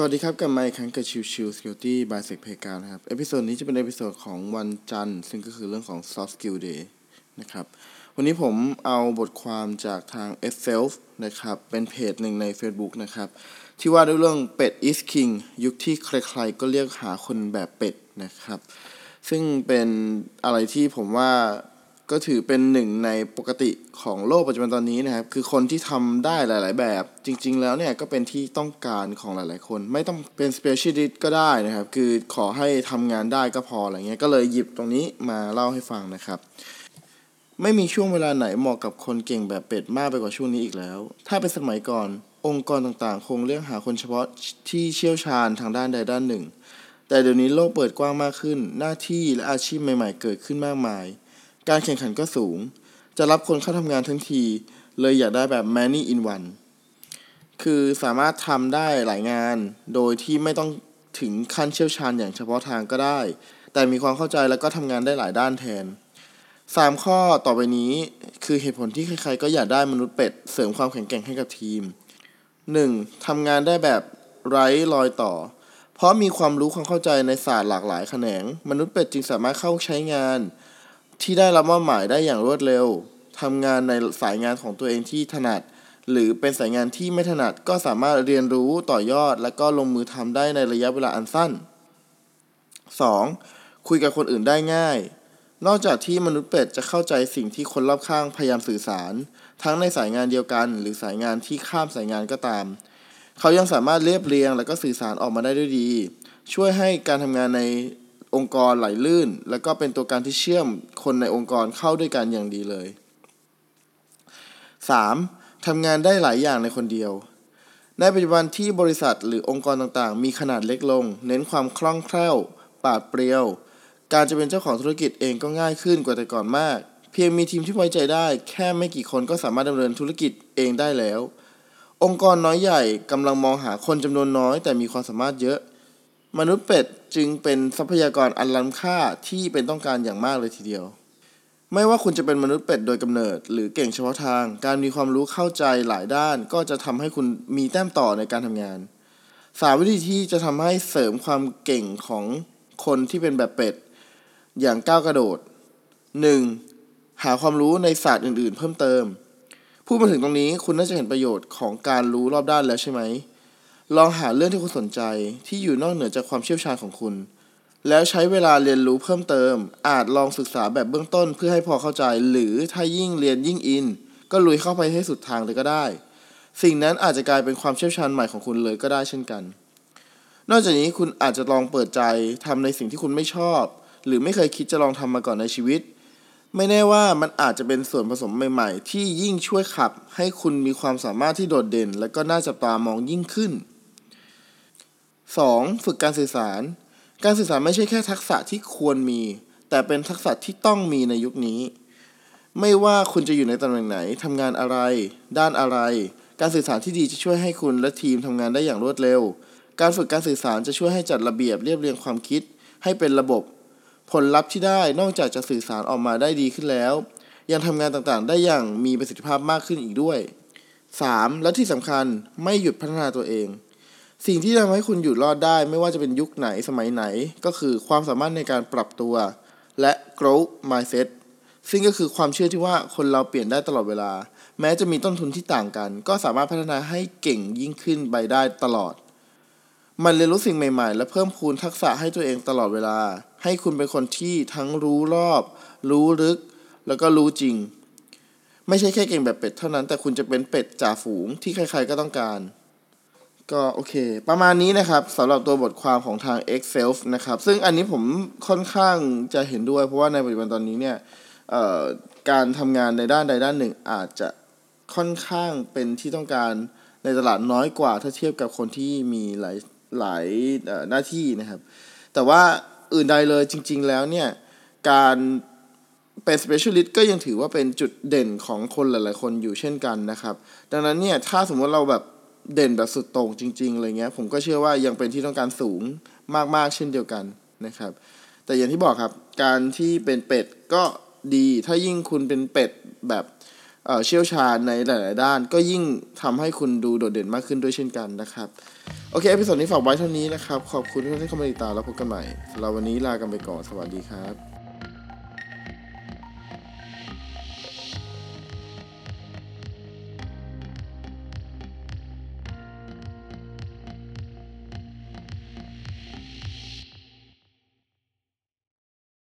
สวัสดีครับกลับมาอีกครั้งกับชิวชิว Security by Sec p a y กานะครับ episode นี้จะเป็น episode ของวันจันทร์ ซึ่งก็คือเรื่องของ Soft Skill Day นะครับ วันนี้ผมเอาบทความจากทาง s e l f นะครับ เป็นเพจหนึ่งใน Facebook นะครับ ที่ว่าด้วยเรื่องเป็ด is king ยุคที่ใครๆก็เรียกหาคนแบบเป็ดนะครับ ซึ่งเป็นอะไรที่ผมว่า ก็ถือเป็นหนึ่งในปกติของโลกปัจจุบันตอนนี้นะครับ คือคนที่ทำได้หลาย ๆ แบบ จริง ๆ แล้วเนี่ยก็เป็นที่ต้องการของหลาย ๆ คน ไม่ต้องเป็น specialist ก็ได้นะครับ คือขอให้ทำงานได้ก็พออะไรเงี้ยก็เลยหยิบตรงนี้มาเล่าให้ฟังนะครับไม่มีช่วงเวลาไหนเหมาะกับคนเก่งแบบเป็ดมากไปกว่าช่วงนี้อีกแล้ว ถ้าเป็นสมัยก่อน องค์กรต่างๆ คงเลือกหาคนเฉพาะที่เชี่ยวชาญทางด้านใดด้านหนึ่ง แต่เดี๋ยวนี้โลกเปิดกว้างมากขึ้น หน้าที่และอาชีพใหม่ ๆ เกิดขึ้นมากมาย การแข่งขันก็สูง จะรับคนเข้าทำงานทั้งที เลยอยากได้แบบ many in one คือสามารถทำได้หลายงาน โดยที่ไม่ต้องถึงขั้นเชี่ยวชาญอย่างเฉพาะทางก็ได้ แต่มีความเข้าใจแล้วก็ทำงานได้หลายด้านแทน 3 ข้อต่อไปนี้คือเหตุผลที่ใครๆก็อยากได้มนุษย์เป็ด เสริมความแข็งแกร่งให้กับทีม 1. ทำงานได้แบบไร้รอยต่อ เพราะมีความรู้ความเข้าใจในศาสตร์หลากหลายแขนง มนุษย์เป็ดจึงสามารถเข้าใช้งาน ที่ได้รับมอบหมายได้อย่างรวดเร็วทำงานในสายงานของตัวเองที่ถนัด หรือเป็นสายงานที่ไม่ถนัดก็สามารถเรียนรู้ต่อยอด และก็ลงมือทำได้ในระยะเวลาอันสั้น 2. คุยกับคนอื่นได้ง่าย นอกจากที่มนุษย์เป็ดจะเข้าใจสิ่งที่คนรอบข้างพยายามสื่อสาร ทั้งในสายงานเดียวกัน หรือสายงานที่ข้ามสายงานก็ตาม เขายังสามารถเรียบเรียง และก็สื่อสารออกมาได้ด้วยดี ช่วยให้การทำงานใน องค์กรไหลลื่น แล้วก็เป็นตัวการที่เชื่อมคนในองค์กรเข้าด้วยกันอย่างดีเลย 3. ทำงานได้หลายอย่างในคนเดียว ในปัจจุบันที่บริษัทหรือองค์กรต่างๆ มีขนาดเล็กลง เน้นความคล่องแคล่ว ปาดเปรียว การจะเป็นเจ้าของธุรกิจเองก็ง่ายขึ้นกว่าแต่ก่อนมาก เพียงมีทีมที่ไว้ใจได้ แค่ไม่กี่คนก็สามารถดำเนินธุรกิจเองได้แล้ว องค์กรน้อยใหญ่กำลังมองหาคนจำนวนน้อย แต่มีความสามารถเยอะ มนุษย์เป็ดจึงเป็นทรัพยากรอันล้ำค่าที่เป็นต้องการอย่างมากเลยทีเดียว ไม่ว่าคุณจะเป็นมนุษย์เป็ดโดยกำเนิด หรือเก่งเฉพาะทาง การมีความรู้เข้าใจหลายด้าน ก็จะทำให้คุณมีแต้มต่อในการทำงานสามวิธีที่จะทำให้เสริมความเก่งของคนที่เป็นแบบเป็ด อย่างก้าวกระโดด 1. หาความรู้ในศาสตร์อื่น ๆ เพิ่มเติม พูดมาถึงตรงนี้คุณน่าจะเห็นประโยชน์ของการรู้รอบด้านแล้วใช่ไหม ลองหาเรื่องที่คุณสนใจที่อยู่นอกเหนือจากความเชี่ยวชาญของคุณ แล้วใช้เวลาเรียนรู้เพิ่มเติม อาจลองศึกษาแบบเบื้องต้นเพื่อให้พอเข้าใจ หรือถ้ายิ่งเรียนยิ่งอิน ก็ลุยเข้าไปให้สุดทางเลยก็ได้ สิ่งนั้นอาจจะกลายเป็นความเชี่ยวชาญใหม่ของคุณเลยก็ได้เช่นกัน นอกจากนี้คุณอาจจะลองเปิดใจทำในสิ่งที่คุณไม่ชอบ หรือไม่เคยคิดจะลองทำมาก่อนในชีวิต ไม่แน่ว่ามันอาจจะเป็นส่วนผสมใหม่ ๆ ที่ยิ่งช่วยขับ ให้คุณมีความสามารถที่โดดเด่น และก็น่าจับตามองยิ่งขึ้น 2. ฝึกการสื่อสาร การสื่อสารไม่ใช่แค่ทักษะที่ควรมี แต่เป็นทักษะที่ต้องมีในยุคนี้ ไม่ว่าคุณจะอยู่ในตำแหน่งไหนทำงานอะไร ด้านอะไร การสื่อสารที่ดีจะช่วยให้คุณและทีมทำงานได้อย่างรวดเร็ว การฝึกการสื่อสารจะช่วยให้จัดระเบียบเรียบเรียงความคิด ให้เป็นระบบ ผลลัพธ์ที่ได้นอกจากจะสื่อสารออกมาได้ดีขึ้นแล้ว ยังทำงานต่างๆ ได้อย่างมีประสิทธิภาพมากขึ้นอีกด้วย 3. และที่สำคัญไม่หยุดพัฒนาตัวเอง สิ่งที่ทำให้คุณอยู่รอดได้ ไม่ว่าจะเป็นยุคไหนสมัยไหน ก็คือความสามารถในการปรับตัว และ growth mindset ซึ่งก็คือความเชื่อที่ว่าคนเราเปลี่ยนได้ตลอดเวลา แม้จะมีต้นทุนที่ต่างกัน ก็สามารถพัฒนาให้เก่งยิ่งขึ้นไปได้ตลอด มันเรียนรู้สิ่งใหม่ ๆ และเพิ่มพูนทักษะให้ตัวเองตลอดเวลา ให้คุณเป็นคนที่ทั้งรู้รอบ รู้ลึก แล้วก็รู้จริง ไม่ใช่แค่เก่งแบบเป็ดเท่านั้น แต่คุณจะเป็นเป็ดจ่าฝูงที่ใครๆก็ต้องการ ก็โอเค ประมาณนี้นะครับสำหรับตัวบทความของทาง Excel นะครับ ซึ่งอันนี้ผมค่อนข้างจะเห็นด้วย เพราะว่าในปัจจุบันตอนนี้เนี่ยการทำงานในด้านใดด้านหนึ่งอาจจะค่อนข้างเป็นที่ต้องการในตลาดน้อยกว่าถ้าเทียบกับคนที่มีหลายหลายหน้าที่นะครับ แต่ว่าอื่นใดเลยจริง ๆ แล้วเนี่ยการเป็น specialist ก็ยังถือว่าเป็นจุดเด่นของคนหลาย ๆ คนอยู่เช่นกันนะครับ ดังนั้นเนี่ยถ้าสมมติเราแบบ เด่นแบบสุดโต่งจริงๆอะไรเงี้ยผมก็เชื่อว่ายังเป็นที่ต้องการสูงมากๆ เช่นเดียวกันนะครับ แต่อย่างที่บอกครับ การที่เป็นเป็ดก็ดีถ้ายิ่งคุณเป็นเป็ดแบบเชี่ยวชาญในหลาย ๆ ด้าน ก็ยิ่งทำให้คุณดูโดดเด่นมากขึ้นด้วยเช่นกันนะครับ โอเค episode นี้ฝากไว้เท่านี้นะครับ ขอบคุณที่เข้ามาติดตามแล้วพบกันใหม่สำหรับวันนี้ลากันไปก่อนสวัสดีครับ